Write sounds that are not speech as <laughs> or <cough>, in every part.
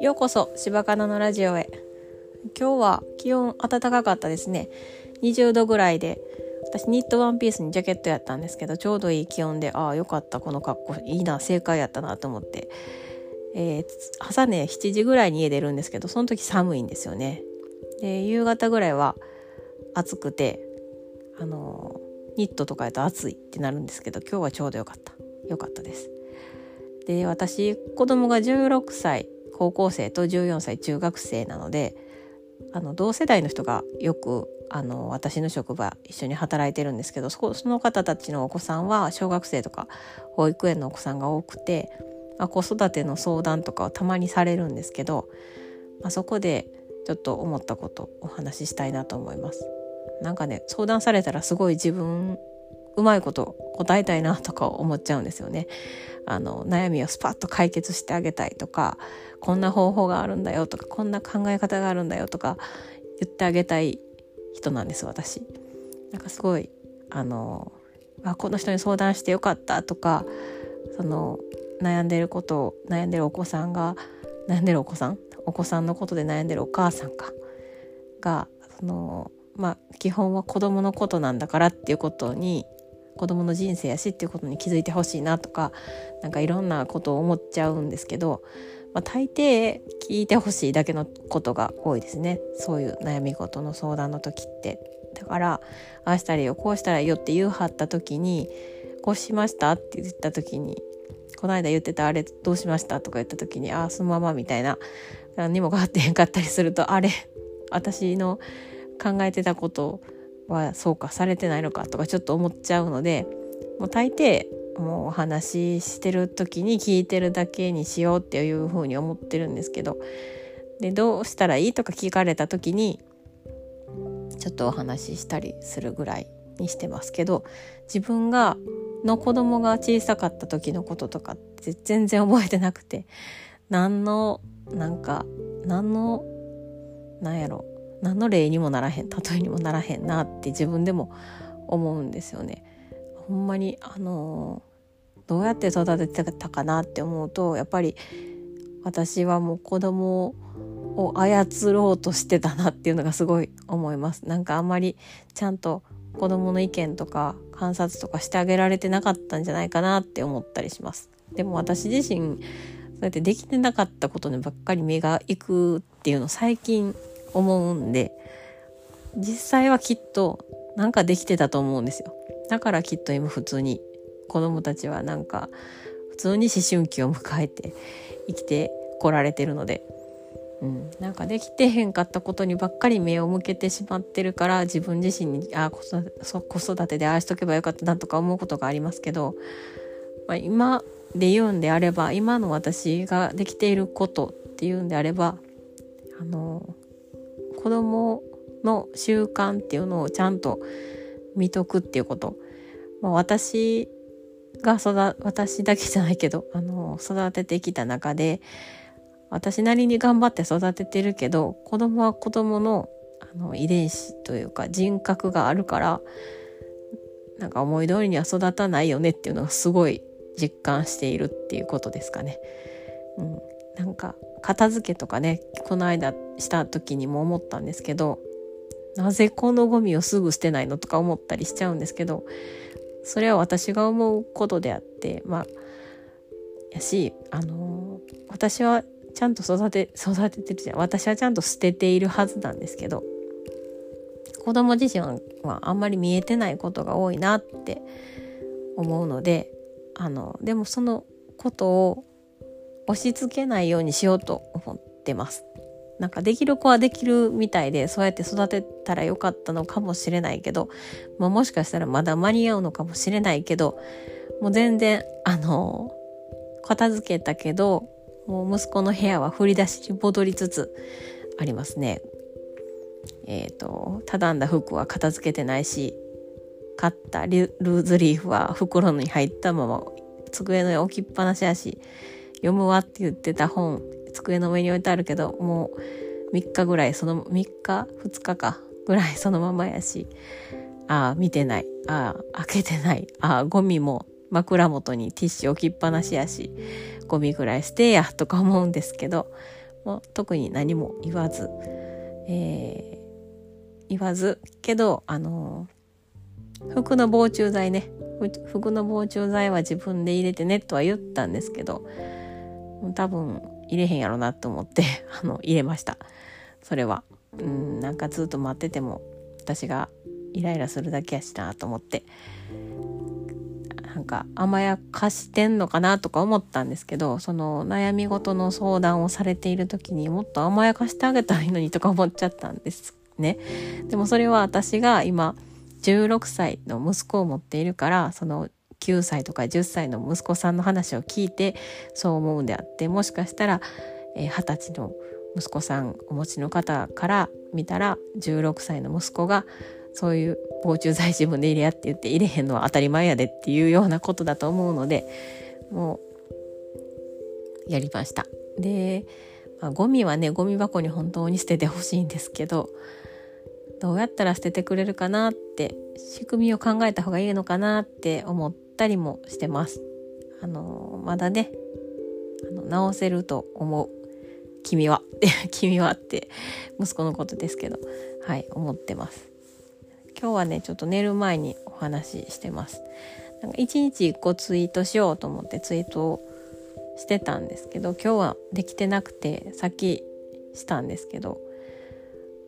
ようこそ柴かなのラジオへ。今日は気温暖かかったですね。20度ぐらいで私ニットワンピースにジャケットやったんですけどちょうどいい気温でああよかったこの格好いいな正解やったなと思って、えー、朝ね7時ぐらいに家出るんですけどその時寒いんですよね。で夕方ぐらいは暑くてあのニットとかやと暑いってなるんですけど今日はちょうどよかった。よかったですで私子供が16歳高校生と14歳中学生なのであの同世代の人がよくあの私の職場一緒に働いてるんですけどその方たちのお子さんは小学生とか保育園のお子さんが多くて、まあ、子育ての相談とかはたまにされるんですけど、まあ、そこでちょっと思ったことお話ししたいなと思います。なんかね相談されたらすごい自分うまいこと答えたいなとか思っちゃうんですよね。あの悩みをスパッと解決してあげたいとかこんな方法があるんだよとかこんな考え方があるんだよとか言ってあげたい人なんです私。なんかすごいあのあこの人に相談してよかったとかその悩んでることを悩んでるお子さんが悩んでるお子さんお子さんのことで悩んでるお母さんかがそのまあ基本は子供のことなんだからっていうことに子供の人生やしっていうことに気づいてほしいなとかなんかいろんなことを思っちゃうんですけど、まあ、大抵聞いてほしいだけのことが多いですね。そういう悩み事の相談の時って。だからああしたらいいよこうしたらいいよって言うはった時にこうしましたって言った時にこの間言ってたあれどうしましたとか言った時にああそのままみたいな何も変わってへんかったりするとあれ私の考えてたことはそうかされてないのかとかちょっと思っちゃうのでもう大抵もうお話ししてる時に聞いてるだけにしようっていうふうに思ってるんですけどでどうしたらいいとか聞かれた時にちょっとお話ししたりするぐらいにしてますけど自分がの子供が小さかった時のこととかって全然覚えてなくて何のなんか何のなんやろ。何の例にもならへん例えにもならへんなって自分でも思うんですよね。ほんまにあのどうやって育ててたかなって思うとやっぱり私はもう子供を操ろうとしてたなっていうのがすごい思います。なんかあんまりちゃんと子供の意見とか観察とかしてあげられてなかったんじゃないかなって思ったりします。でも私自身そうやってできてなかったことにばっかり目が行くっていうの最近思うんで実際はきっとなんかできてたと思うんですよ。だからきっと今普通に子供たちはなんか普通に思春期を迎えて生きてこられてるので、うん、なんかできてへんかったことにばっかり目を向けてしまってるから自分自身にあ子育てでああしとけばよかったなとか思うことがありますけど、まあ、今で言うんであれば今の私ができていることっていうんであればあの子供の習慣っていうのをちゃんと見とくっていうこと、まあ、私が育私だけじゃないけどあの育ててきた中で私なりに頑張って育ててるけど子供は子供のあの遺伝子というか人格があるからなんか思い通りには育たないよねっていうのがすごい実感しているっていうことですかね。うん、なんか片付けとかねこの間した時にも思ったんですけどなぜこのゴミをすぐ捨てないのとか思ったりしちゃうんですけどそれは私が思うことであってまあやしあのー、私はちゃんと育て育ててるじゃん。私はちゃんと捨てているはずなんですけど子供自身はあんまり見えてないことが多いなって思うのであのでもそのことを押し付けないようにしようと思ってます。なんかできる子はできるみたいでそうやって育てたらよかったのかもしれないけど、まあ、もしかしたらまだ間に合うのかもしれないけどもう全然あの片付けたけどもう息子の部屋は振り出しに戻りつつありますね。えっ、ー、と畳んだ服は片付けてないし買ったルーズリーフは袋に入ったまま机の上置きっぱなしやし読むわって言ってた本机の上に置いてあるけどもう3日ぐらいその3日？2日か。ぐらいそのままやし。ああ見てない。ああ開けてない。ああゴミも枕元にティッシュ置きっぱなしやしゴミぐらい捨てやとか思うんですけどもう特に何も言わず、えー、言わずけどあの服の防虫剤ね。服の防虫剤は自分で入れてねとは言ったんですけど多分入れへんやろなと思って <laughs> あの入れました。それは。うんなんかずっと待ってても私がイライラするだけやしなと思って。なんか甘やかしてんのかなとか思ったんですけどその悩み事の相談をされている時にもっと甘やかしてあげたらいいのにとか思っちゃったんですね。でもそれは私が今16歳の息子を持っているからその9歳とか10歳の息子さんの話を聞いてそう思うんであってもしかしたら、えー、20歳の息子さんお持ちの方から見たら16歳の息子がそういう防虫剤自分で入れやって言って入れへんのは当たり前やでっていうようなことだと思うのでもうやりました。で、まあ、ゴミはねゴミ箱に本当に捨ててほしいんですけどどうやったら捨ててくれるかなって仕組みを考えた方がいいのかなって思ってたりもしてます。あのまだねあの直せると思う君は。<laughs> 君はって息子のことですけどはい思ってます。今日はねちょっと寝る前にお話ししてます。なんか一日一個ツイートしようと思ってツイートをしてたんですけど今日はできてなくてさっきしたんですけど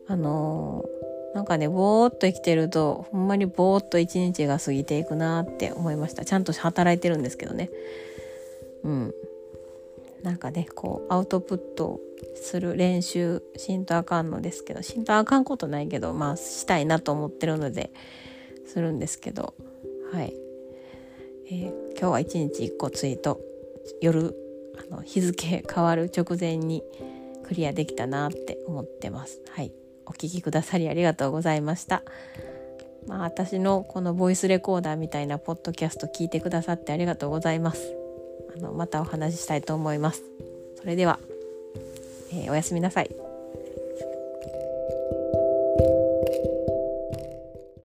あのー、なんかねぼーっと生きてるとほんまにぼーっと一日が過ぎていくなって思いました。ちゃんと働いてるんですけどね。うん。なんかねこうアウトプットする練習しんとあかんのですけどしんとあかんことないけどまあしたいなと思ってるのでするんですけど。はい、えー、今日は一日一個ツイート。夜あの日付変わる直前にクリアできたなって思ってます。はい。お聴きくださりありがとうございましたまあ私のこのボイスレコーダーみたいなポッドキャスト聞いてくださってありがとうございますあのまたお話ししたいと思います。それでは、えー、おやすみなさい。